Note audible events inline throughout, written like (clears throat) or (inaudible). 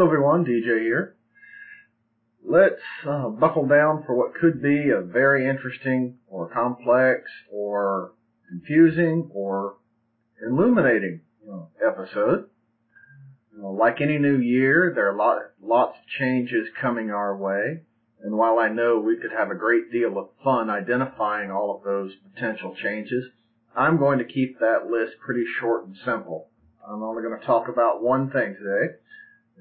Hello everyone, DJ here. Let's uh, buckle down for what could be a very interesting or complex or confusing or illuminating episode. Like any new year, there are lot, lots of changes coming our way. And while I know we could have a great deal of fun identifying all of those potential changes, I'm going to keep that list pretty short and simple. I'm only going to talk about one thing today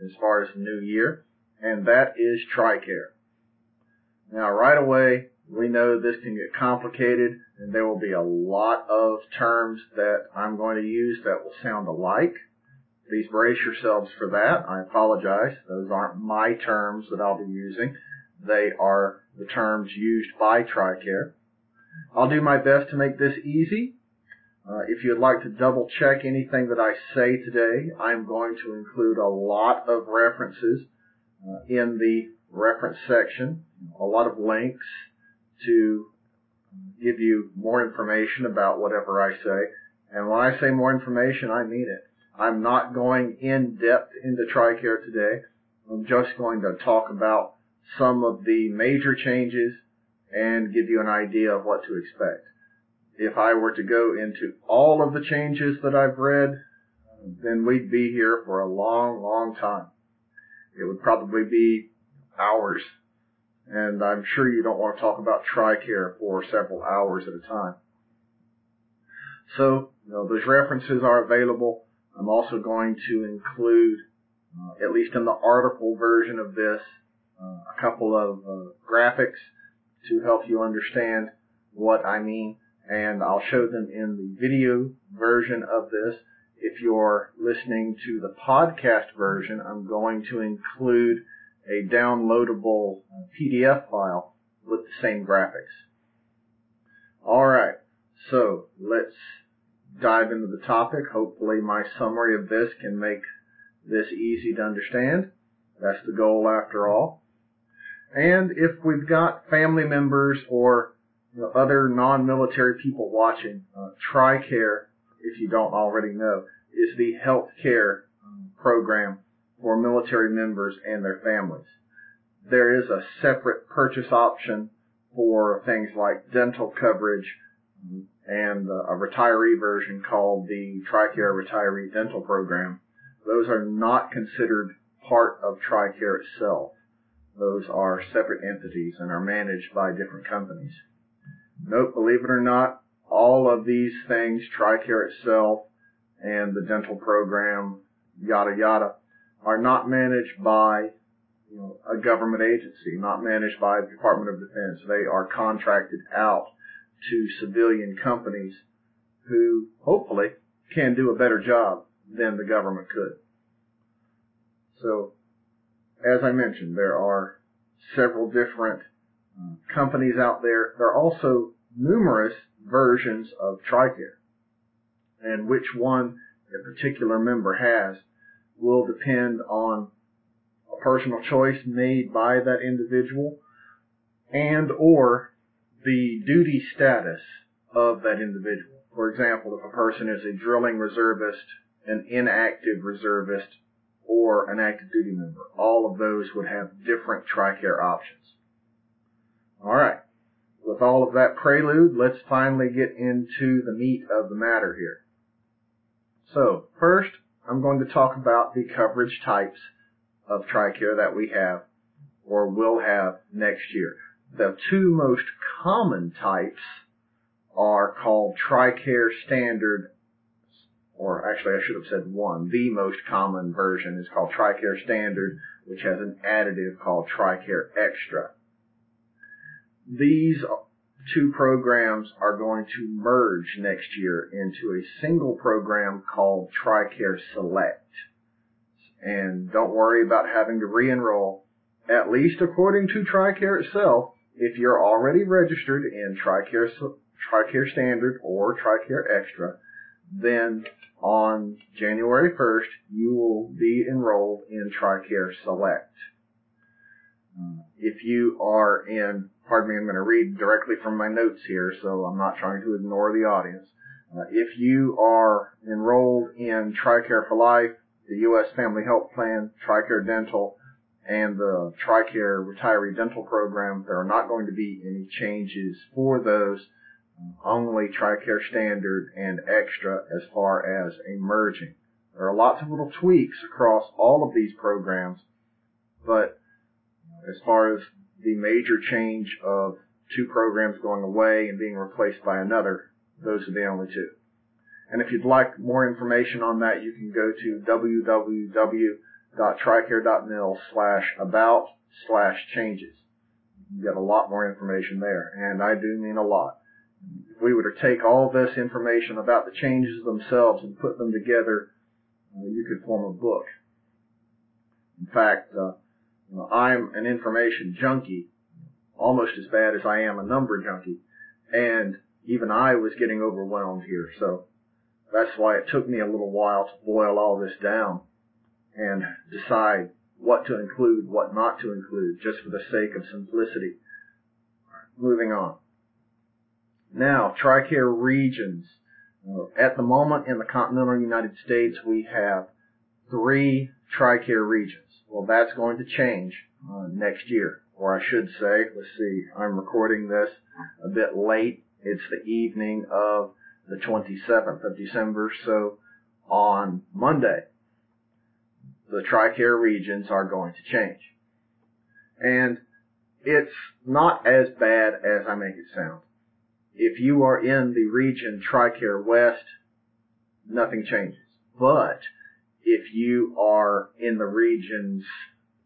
as far as the new year, and that is TRICARE. Now, right away, we know this can get complicated, and there will be a lot of terms that I'm going to use that will sound alike. Please brace yourselves for that. I apologize. Those aren't my terms that I'll be using. They are the terms used by TRICARE. I'll do my best to make this easy. Uh, if you'd like to double check anything that I say today, I'm going to include a lot of references uh, in the reference section, a lot of links to give you more information about whatever I say. And when I say more information, I mean it. I'm not going in depth into TRICARE today. I'm just going to talk about some of the major changes and give you an idea of what to expect. If I were to go into all of the changes that I've read, then we'd be here for a long, long time. It would probably be hours. And I'm sure you don't want to talk about TRICARE for several hours at a time. So, you know, those references are available. I'm also going to include, uh, at least in the article version of this, uh, a couple of uh, graphics to help you understand what I mean, and I'll show them in the video version of this. If you're listening to the podcast version, I'm going to include a downloadable PDF file with the same graphics. Alright, so let's dive into the topic. Hopefully my summary of this can make this easy to understand. That's the goal after all. And if we've got family members or you know, other non-military people watching, uh, TRICARE, if you don't already know, is the health care um, program for military members and their families. There is a separate purchase option for things like dental coverage um, and a retiree version called the TRICARE Retiree Dental Program. Those are not considered part of TRICARE itself. Those are separate entities and are managed by different companies. Note, believe it or not, all of these things, TRICARE itself and the dental program, yada yada, are not managed by you know, a government agency, not managed by the Department of Defense. They are contracted out to civilian companies who hopefully can do a better job than the government could. So as I mentioned, there are several different uh, companies out there. There are also numerous versions of TRICARE. And which one a particular member has will depend on a personal choice made by that individual and or the duty status of that individual. For example, if a person is a drilling reservist, an inactive reservist, or an active duty member. All of those would have different TRICARE options. Alright. With all of that prelude, let's finally get into the meat of the matter here. So, first, I'm going to talk about the coverage types of TRICARE that we have or will have next year. The two most common types are called TRICARE Standard or actually I should have said one. The most common version is called TRICARE Standard, which has an additive called TRICARE Extra. These two programs are going to merge next year into a single program called TRICARE Select. And don't worry about having to re-enroll, at least according to TRICARE itself, if you're already registered in TRICARE, TRICARE Standard or TRICARE Extra, then on January 1st, you will be enrolled in TRICARE Select. Uh, if you are in, pardon me, I'm going to read directly from my notes here, so I'm not trying to ignore the audience. Uh, if you are enrolled in TRICARE for Life, the U.S. Family Health Plan, TRICARE Dental, and the TRICARE Retiree Dental Program. There are not going to be any changes for those, only TRICARE Standard and Extra as far as a merging. There are lots of little tweaks across all of these programs, but as far as the major change of two programs going away and being replaced by another, those are the only two. And if you'd like more information on that, you can go to www.tricare.mil slash about slash changes. You get a lot more information there, and I do mean a lot. If we were to take all this information about the changes themselves and put them together, you could form a book. In fact, uh, I'm an information junkie, almost as bad as I am a number junkie, and even I was getting overwhelmed here. So that's why it took me a little while to boil all this down and decide what to include, what not to include, just for the sake of simplicity. Moving on. Now, TRICARE regions. Uh, at the moment in the continental United States, we have three TRICARE regions. Well, that's going to change uh, next year. Or I should say, let's see, I'm recording this a bit late it's the evening of the 27th of December, so on Monday, the TRICARE regions are going to change. And it's not as bad as I make it sound. If you are in the region TRICARE West, nothing changes. But if you are in the regions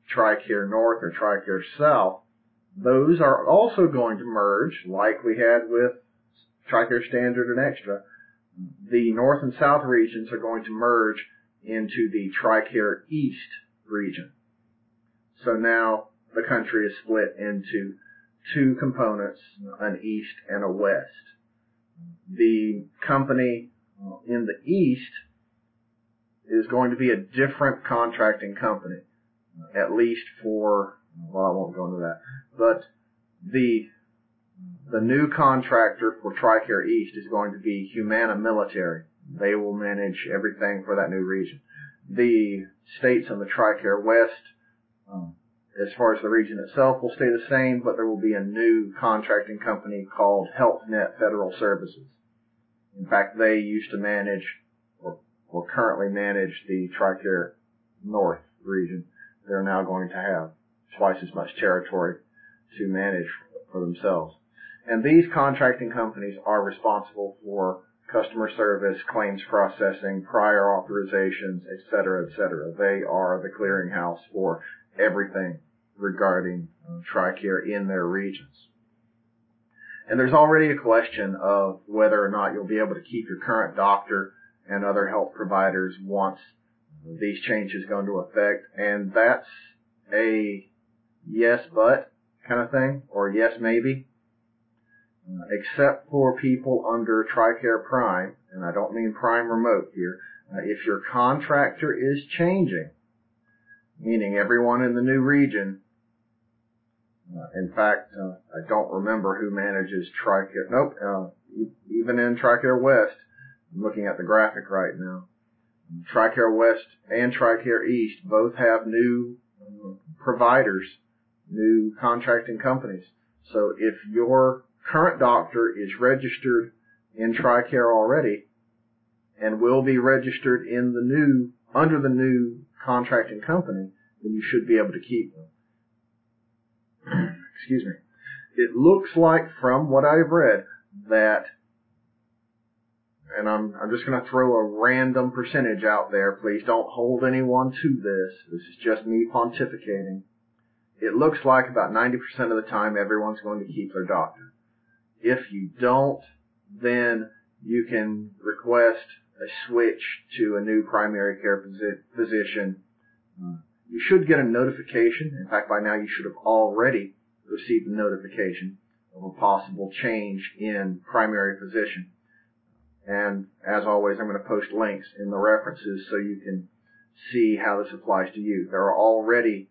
TRICARE North or TRICARE South, those are also going to merge like we had with TRICARE Standard and Extra, the North and South regions are going to merge into the TRICARE East region. So now the country is split into two components, an East and a West. The company in the East is going to be a different contracting company, at least for, well, I won't go into that, but the the new contractor for TRICARE East is going to be Humana Military. They will manage everything for that new region. The states in the TRICARE West, um, as far as the region itself, will stay the same, but there will be a new contracting company called HealthNet Federal Services. In fact, they used to manage, or currently manage, the TRICARE North region. They're now going to have twice as much territory to manage for themselves. And these contracting companies are responsible for customer service, claims processing, prior authorizations, et cetera, et cetera. They are the clearinghouse for everything regarding uh, TRICARE in their regions. And there's already a question of whether or not you'll be able to keep your current doctor and other health providers once these changes go into effect. And that's a yes, but kind of thing, or yes, maybe uh, except for people under TRICARE Prime, and I don't mean Prime Remote here, uh, if your contractor is changing, meaning everyone in the new region, uh, in fact, uh, I don't remember who manages TRICARE, nope, uh, even in TRICARE West, I'm looking at the graphic right now, TRICARE West and TRICARE East both have new uh, providers, new contracting companies. So if your current doctor is registered in TRICARE already and will be registered in the new, under the new contracting company, then you should be able to keep them. (clears throat) Excuse me. It looks like from what I've read that, and I'm, I'm just going to throw a random percentage out there. Please don't hold anyone to this. This is just me pontificating. It looks like about 90% of the time everyone's going to keep their doctor. If you don't, then you can request a switch to a new primary care physician. Uh, you should get a notification. In fact, by now you should have already received a notification of a possible change in primary physician. And as always, I'm going to post links in the references so you can see how this applies to you. There are already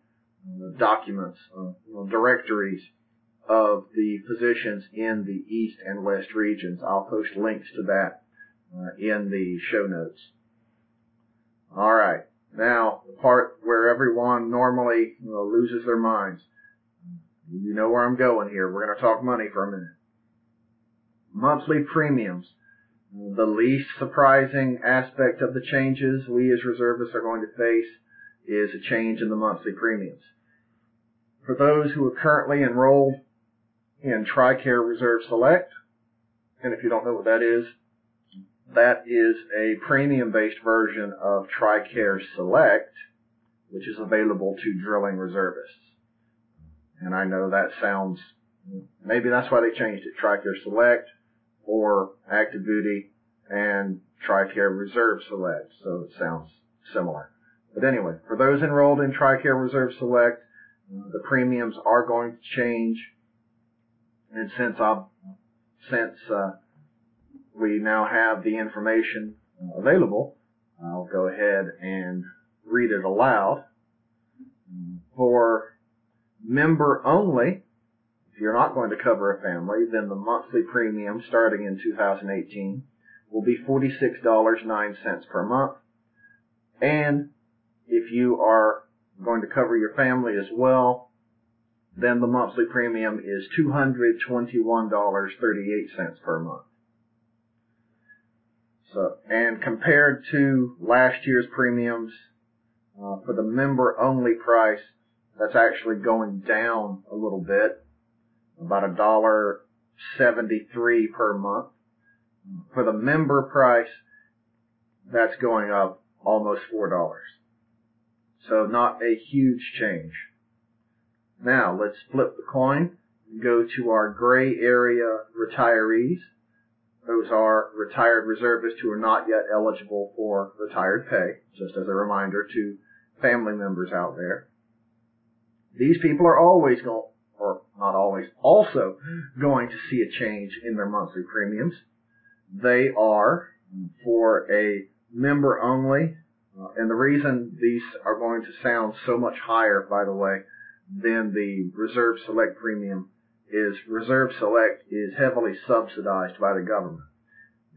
documents, uh, directories of the physicians in the East and West regions. I'll post links to that uh, in the show notes. All right. Now, the part where everyone normally you know, loses their minds. You know where I'm going here. We're going to talk money for a minute. Monthly premiums. The least surprising aspect of the changes we as reservists are going to face is a change in the monthly premiums. For those who are currently enrolled in TRICARE Reserve Select, and if you don't know what that is, that is a premium-based version of TRICARE Select, which is available to drilling reservists. And I know that sounds, maybe that's why they changed it, TRICARE Select or active duty and TRICARE Reserve Select. So it sounds similar. But anyway, for those enrolled in TRICARE Reserve Select, the premiums are going to change. And since I've, since uh, we now have the information available, I'll go ahead and read it aloud. For member only, if you're not going to cover a family, then the monthly premium starting in 2018 will be $46.09 per month. And if you are going to cover your family as well, then the monthly premium is $221.38 per month. So, and compared to last year's premiums, uh, for the member only price, that's actually going down a little bit, about a dollar seventy-three per month. For the member price, that's going up almost four dollars. So not a huge change. Now let's flip the coin and go to our gray area retirees. Those are retired reservists who are not yet eligible for retired pay, just as a reminder to family members out there. These people are always going, or not always, also going to see a change in their monthly premiums. They are for a member only, uh, and the reason these are going to sound so much higher, by the way, than the Reserve Select premium is Reserve Select is heavily subsidized by the government.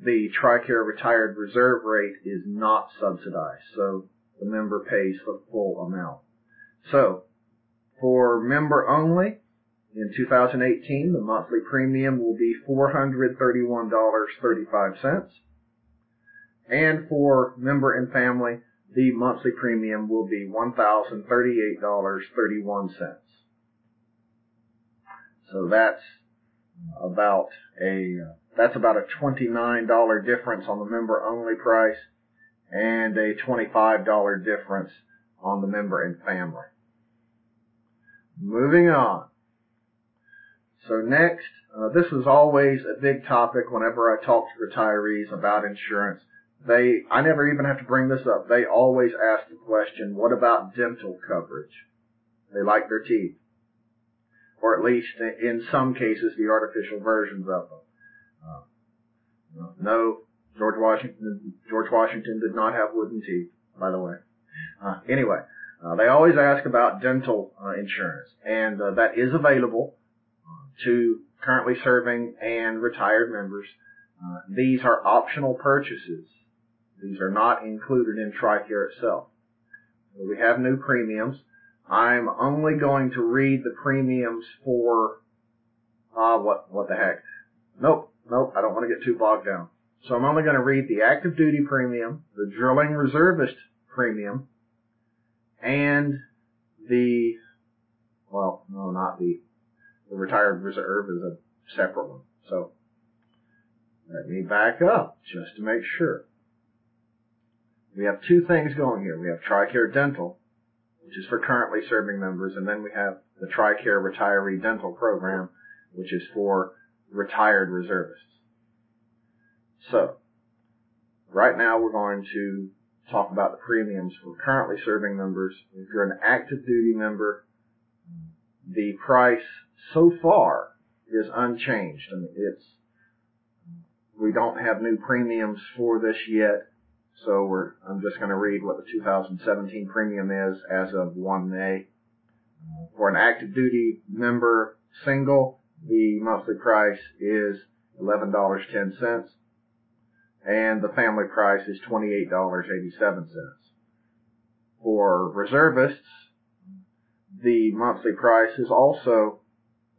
The TRICARE retired reserve rate is not subsidized, so the member pays the full amount. So, for member only, in 2018, the monthly premium will be $431.35. And for member and family, the monthly premium will be $1,038.31. So that's about a that's about a $29 difference on the member only price and a $25 difference on the member and family. Moving on. So next, uh, this is always a big topic whenever I talk to retirees about insurance. They, I never even have to bring this up. They always ask the question, what about dental coverage? They like their teeth or at least in some cases the artificial versions of them. Uh, no, George Washington George Washington did not have wooden teeth, by the way. Uh, anyway, uh, they always ask about dental uh, insurance, and uh, that is available to currently serving and retired members. Uh, these are optional purchases. These are not included in TRICARE itself. We have new premiums. I'm only going to read the premiums for, uh, what, what the heck. Nope, nope, I don't want to get too bogged down. So I'm only going to read the active duty premium, the drilling reservist premium, and the, well, no, not the, the retired reserve is a separate one. So let me back up just to make sure. We have two things going here. We have TRICARE Dental, which is for currently serving members, and then we have the TRICARE Retiree Dental Program, which is for retired reservists. So, right now we're going to talk about the premiums for currently serving members. If you're an active duty member, the price so far is unchanged. I mean, it's, we don't have new premiums for this yet. So we're, I'm just going to read what the 2017 premium is as of 1 May. For an active duty member single, the monthly price is $11.10 and the family price is $28.87. For reservists, the monthly price is also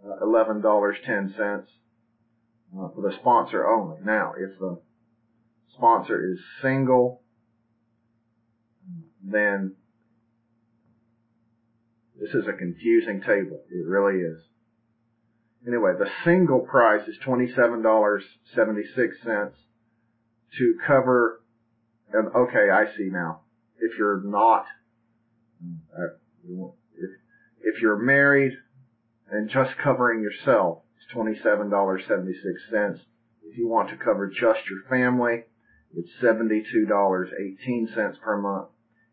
uh, $11.10 uh, for the sponsor only. Now, if the sponsor is single, then this is a confusing table. It really is. Anyway, the single price is $27.76 to cover, and okay, I see now. If you're not, uh, if, if you're married and just covering yourself, is $27.76. If you want to cover just your family, it's $72.18 per month.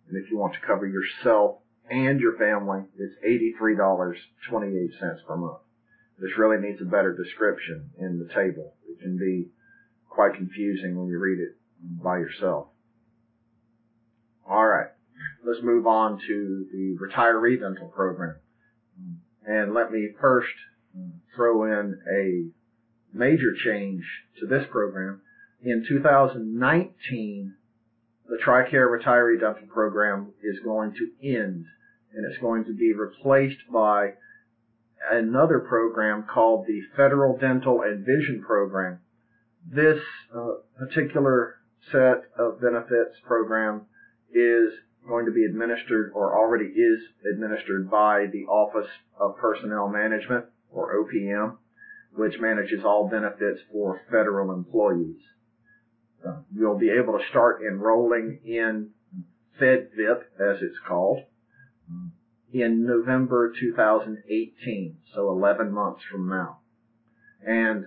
And if you want to cover yourself and your family, it's $83.28 per month. This really needs a better description in the table. It can be quite confusing when you read it by yourself. All right, let's move on to the retiree dental program. And let me first throw in a major change to this program. In 2019, the TRICARE retiree dental program is going to end and it's going to be replaced by another program called the Federal Dental and Vision Program. This uh, particular set of benefits program is going to be administered or already is administered by the Office of Personnel Management or OPM, which manages all benefits for federal employees. You'll be able to start enrolling in FedVIP, as it's called, in November 2018, so 11 months from now. And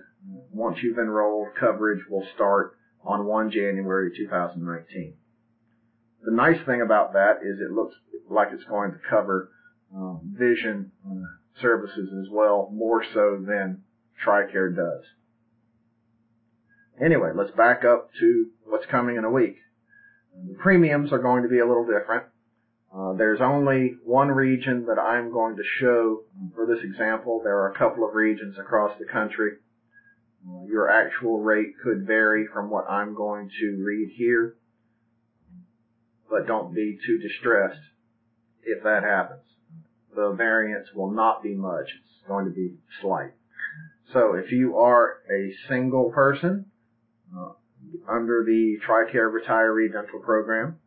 once you've enrolled, coverage will start on 1 January 2019. The nice thing about that is it looks like it's going to cover uh, vision uh, services as well, more so than TRICARE does. Anyway, let's back up to what's coming in a week. The premiums are going to be a little different. Uh, there's only one region that I'm going to show for this example. There are a couple of regions across the country. Uh, your actual rate could vary from what I'm going to read here, but don't be too distressed if that happens. The variance will not be much. It's going to be slight. So if you are a single person uh, under the TRICARE retiree dental program,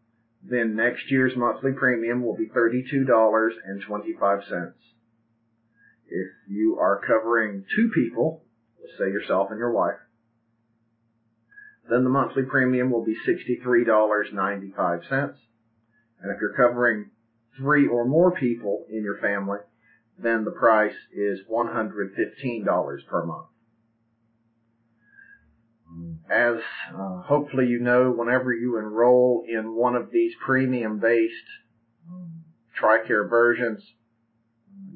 then next year's monthly premium will be $32.25. If you are covering two people, say yourself and your wife, then the monthly premium will be $63.95. And if you're covering three or more people in your family, then the price is $115 per month. As uh, hopefully you know, whenever you enroll in one of these premium-based um, TRICARE versions,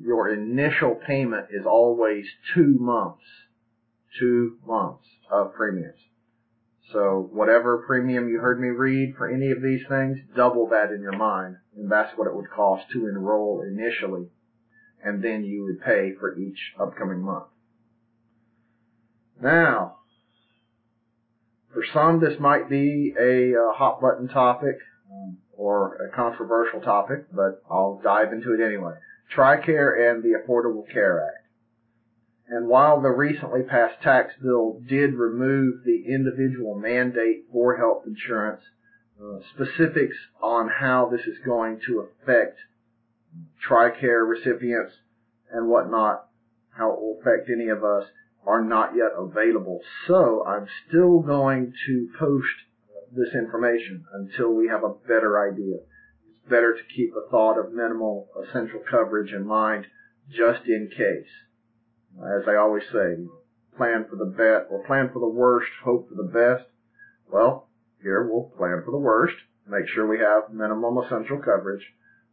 your initial payment is always two months, two months of premiums. So whatever premium you heard me read for any of these things, double that in your mind, and that's what it would cost to enroll initially, and then you would pay for each upcoming month. Now, for some, this might be a, a hot button topic um, or a controversial topic, but I'll dive into it anyway. TRICARE and the Affordable Care Act. And while the recently passed tax bill did remove the individual mandate for health insurance, uh, specifics on how this is going to affect TRICARE recipients and whatnot, how it will affect any of us, are not yet available. So I'm still going to post this information until we have a better idea. It's better to keep the thought of minimal essential coverage in mind just in case. As I always say, plan for the best or plan for the worst, hope for the best. Well, here we'll plan for the worst, make sure we have minimum essential coverage,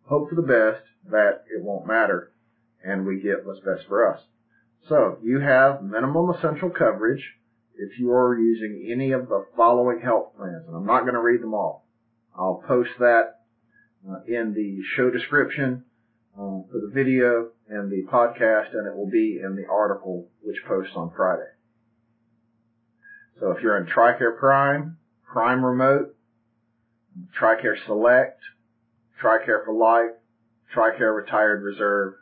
hope for the best that it won't matter and we get what's best for us. So you have minimum essential coverage if you are using any of the following health plans, and I'm not going to read them all. I'll post that uh, in the show description uh, for the video and the podcast, and it will be in the article which posts on Friday. So if you're in TRICARE Prime, Prime Remote, TRICARE Select, TRICARE for Life, TRICARE Retired Reserve,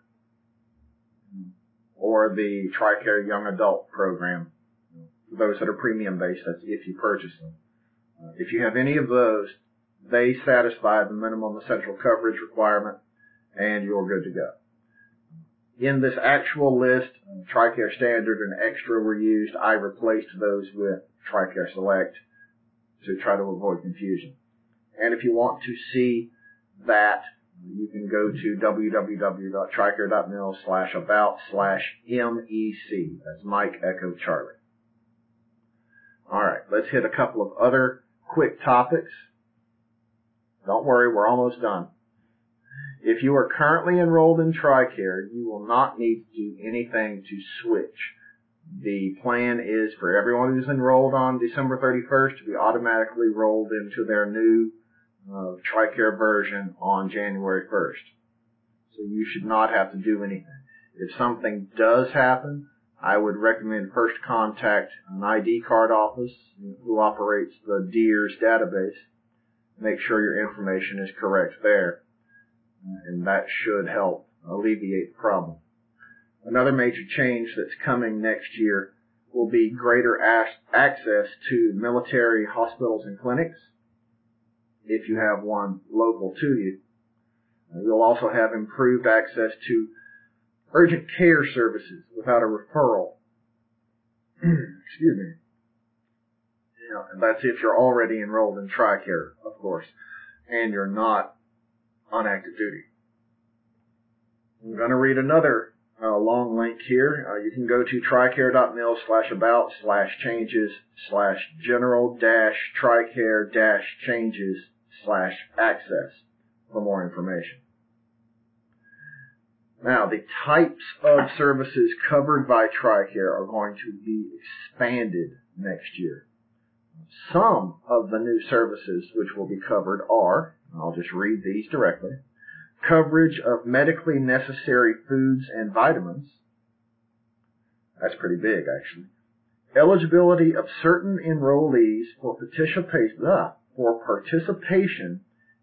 or the TRICARE Young Adult Program. For Those that are premium based, that's if you purchase them. Uh, if you have any of those, they satisfy the minimum essential coverage requirement and you're good to go. In this actual list, TRICARE Standard and Extra were used. I replaced those with TRICARE Select to try to avoid confusion. And if you want to see that, you can go to www.tricare.mil slash about slash MEC. That's Mike Echo Charlie. Alright, let's hit a couple of other quick topics. Don't worry, we're almost done. If you are currently enrolled in TRICARE, you will not need to do anything to switch. The plan is for everyone who's enrolled on December 31st to be automatically rolled into their new uh, TRICARE version on January 1st. So you should not have to do anything. If something does happen, I would recommend first contact an ID card office who operates the DEERS database. Make sure your information is correct there. Uh, and that should help alleviate the problem. Another major change that's coming next year will be greater access to military hospitals and clinics if you have one local to you. Uh, you'll also have improved access to urgent care services without a referral. (clears throat) Excuse me. Yeah, and that's if you're already enrolled in TRICARE, of course, and you're not on active duty. I'm going to read another uh, long link here. Uh, you can go to tricare.mil slash about slash changes slash general dash tricare dash changes slash access for more information. Now, the types of services covered by TRICARE are going to be expanded next year. Some of the new services which will be covered are, I'll just read these directly, coverage of medically necessary foods and vitamins. That's pretty big, actually. Eligibility of certain enrollees for participation, uh, for participation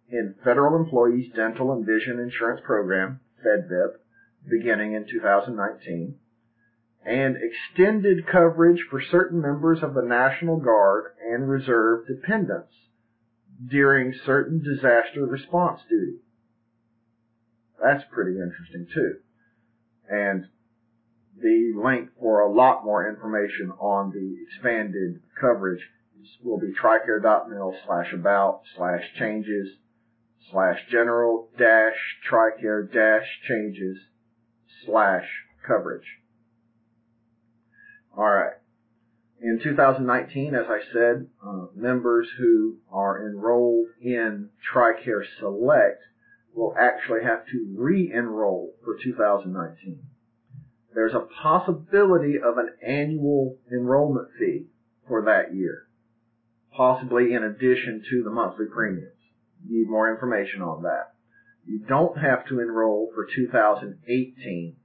in federal employees dental and vision insurance program, FEDVIP, beginning in 2019, and extended coverage for certain members of the National Guard and Reserve dependents during certain disaster response duty. That's pretty interesting too. And the link for a lot more information on the expanded coverage will be tricare.mil slash about slash changes slash general dash tricare dash changes slash coverage. Alright. In 2019, as I said, uh, members who are enrolled in TRICARE Select will actually have to re-enroll for 2019. There's a possibility of an annual enrollment fee for that year, possibly in addition to the monthly premiums. You need more information on that. You don't have to enroll for 2018,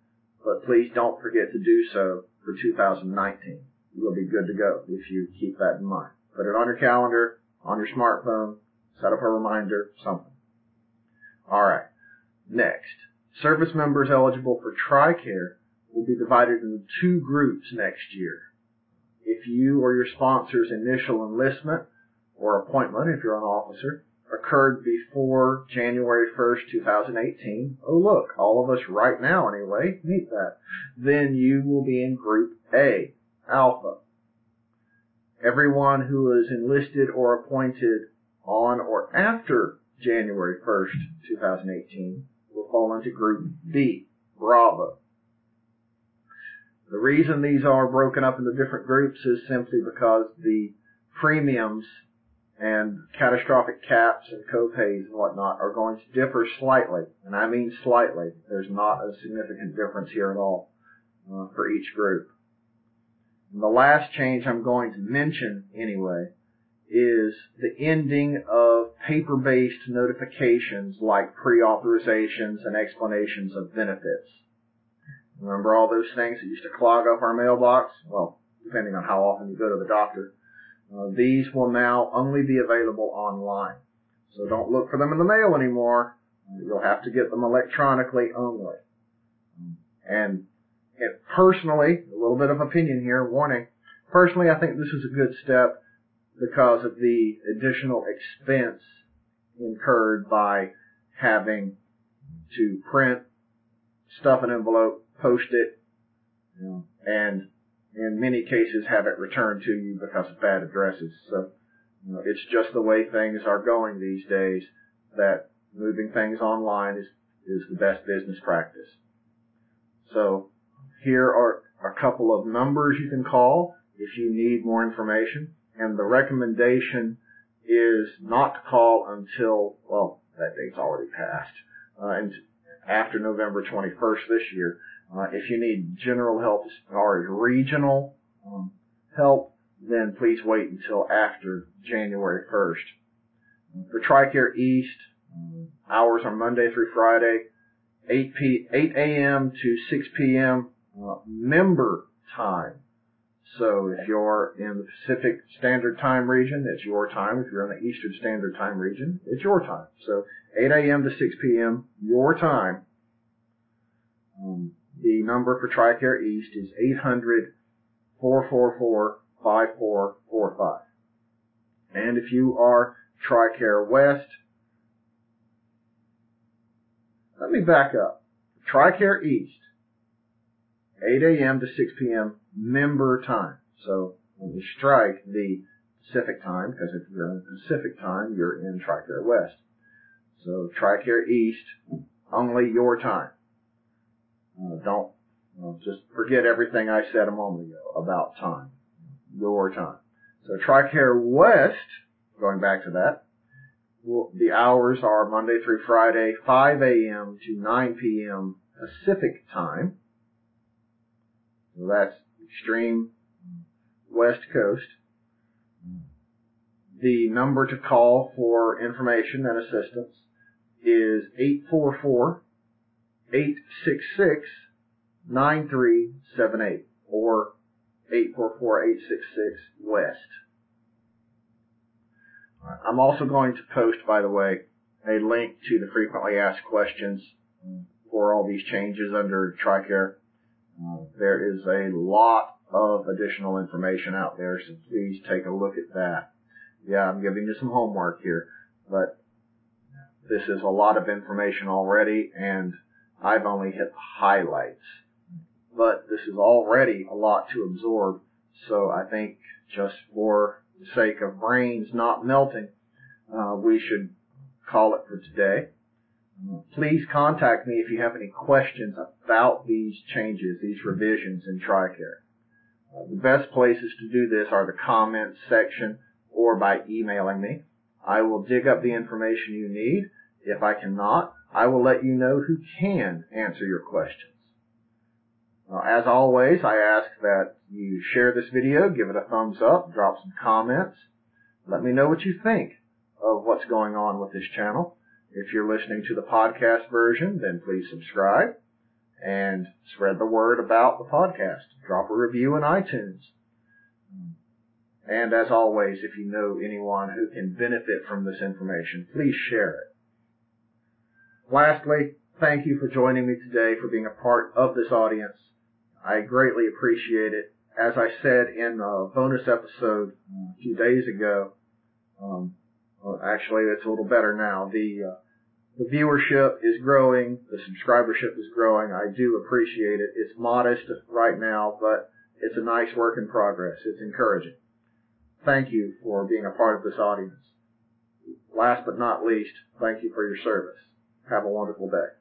but please don't forget to do so for 2019. You'll be good to go if you keep that in mind. Put it on your calendar, on your smartphone, set up a reminder, something. Alright. Next. Service members eligible for TRICARE will be divided into two groups next year. If you or your sponsor's initial enlistment or appointment, if you're an officer, occurred before January 1st, 2018, oh look, all of us right now anyway, meet that, then you will be in group A, Alpha. Everyone who is enlisted or appointed on or after January 1st, 2018 will fall into group B, Bravo. The reason these are broken up into different groups is simply because the premiums and catastrophic caps and copays and whatnot are going to differ slightly. And I mean slightly. There's not a significant difference here at all uh, for each group. And the last change I'm going to mention anyway is the ending of paper-based notifications like pre-authorizations and explanations of benefits. Remember all those things that used to clog up our mailbox? Well, depending on how often you go to the doctor. Uh, these will now only be available online. So don't look for them in the mail anymore. You'll have to get them electronically only. And personally, a little bit of opinion here, warning. Personally, I think this is a good step because of the additional expense incurred by having to print, stuff an envelope, post it, know, and in many cases have it returned to you because of bad addresses. So you know, it's just the way things are going these days that moving things online is, is the best business practice. So here are a couple of numbers you can call if you need more information. And the recommendation is not to call until, well, that date's already passed, uh, and after November 21st this year. Uh, if you need general help as far as regional um, help, then please wait until after January 1st. For TRICARE East, um, hours are Monday through Friday, 8 p 8 a.m. to 6 p.m. Uh, member time. So if you're in the Pacific Standard Time region, it's your time. If you're in the Eastern Standard Time region, it's your time. So 8 a.m. to 6 p.m. your time. Um, the number for TRICARE East is 800 444 5445. And if you are TRICARE West, let me back up. TRICARE East, 8 a.m. to 6 p.m. member time. So when you strike the Pacific time, because if you're in Pacific time, you're in TRICARE West. So TRICARE East, only your time. Uh, don't uh, just forget everything I said a moment ago about time. Your time. So TRICARE West, going back to that, well, the hours are Monday through Friday, 5 a.m. to 9 p.m. Pacific time. So that's extreme West Coast. The number to call for information and assistance is 844 866 9378 or 844 866 West. I'm also going to post, by the way, a link to the frequently asked questions mm. for all these changes under TRICARE. Uh, there is a lot of additional information out there, so please take a look at that. Yeah, I'm giving you some homework here, but this is a lot of information already, and I've only hit the highlights. But this is already a lot to absorb, so I think just for the sake of brains not melting, uh, we should call it for today. Please contact me if you have any questions about these changes, these revisions in TRICARE. Uh, the best places to do this are the comments section or by emailing me. I will dig up the information you need. If I cannot, I will let you know who can answer your questions. Uh, as always, I ask that you share this video, give it a thumbs up, drop some comments. Let me know what you think of what's going on with this channel. If you're listening to the podcast version, then please subscribe and spread the word about the podcast. Drop a review in iTunes. And as always, if you know anyone who can benefit from this information, please share it. Lastly, thank you for joining me today, for being a part of this audience. I greatly appreciate it. As I said in a bonus episode a few days ago, um, well, actually it's a little better now. The uh, the viewership is growing, the subscribership is growing. I do appreciate it. It's modest right now, but it's a nice work in progress. It's encouraging. Thank you for being a part of this audience. Last but not least, thank you for your service. Have a wonderful day.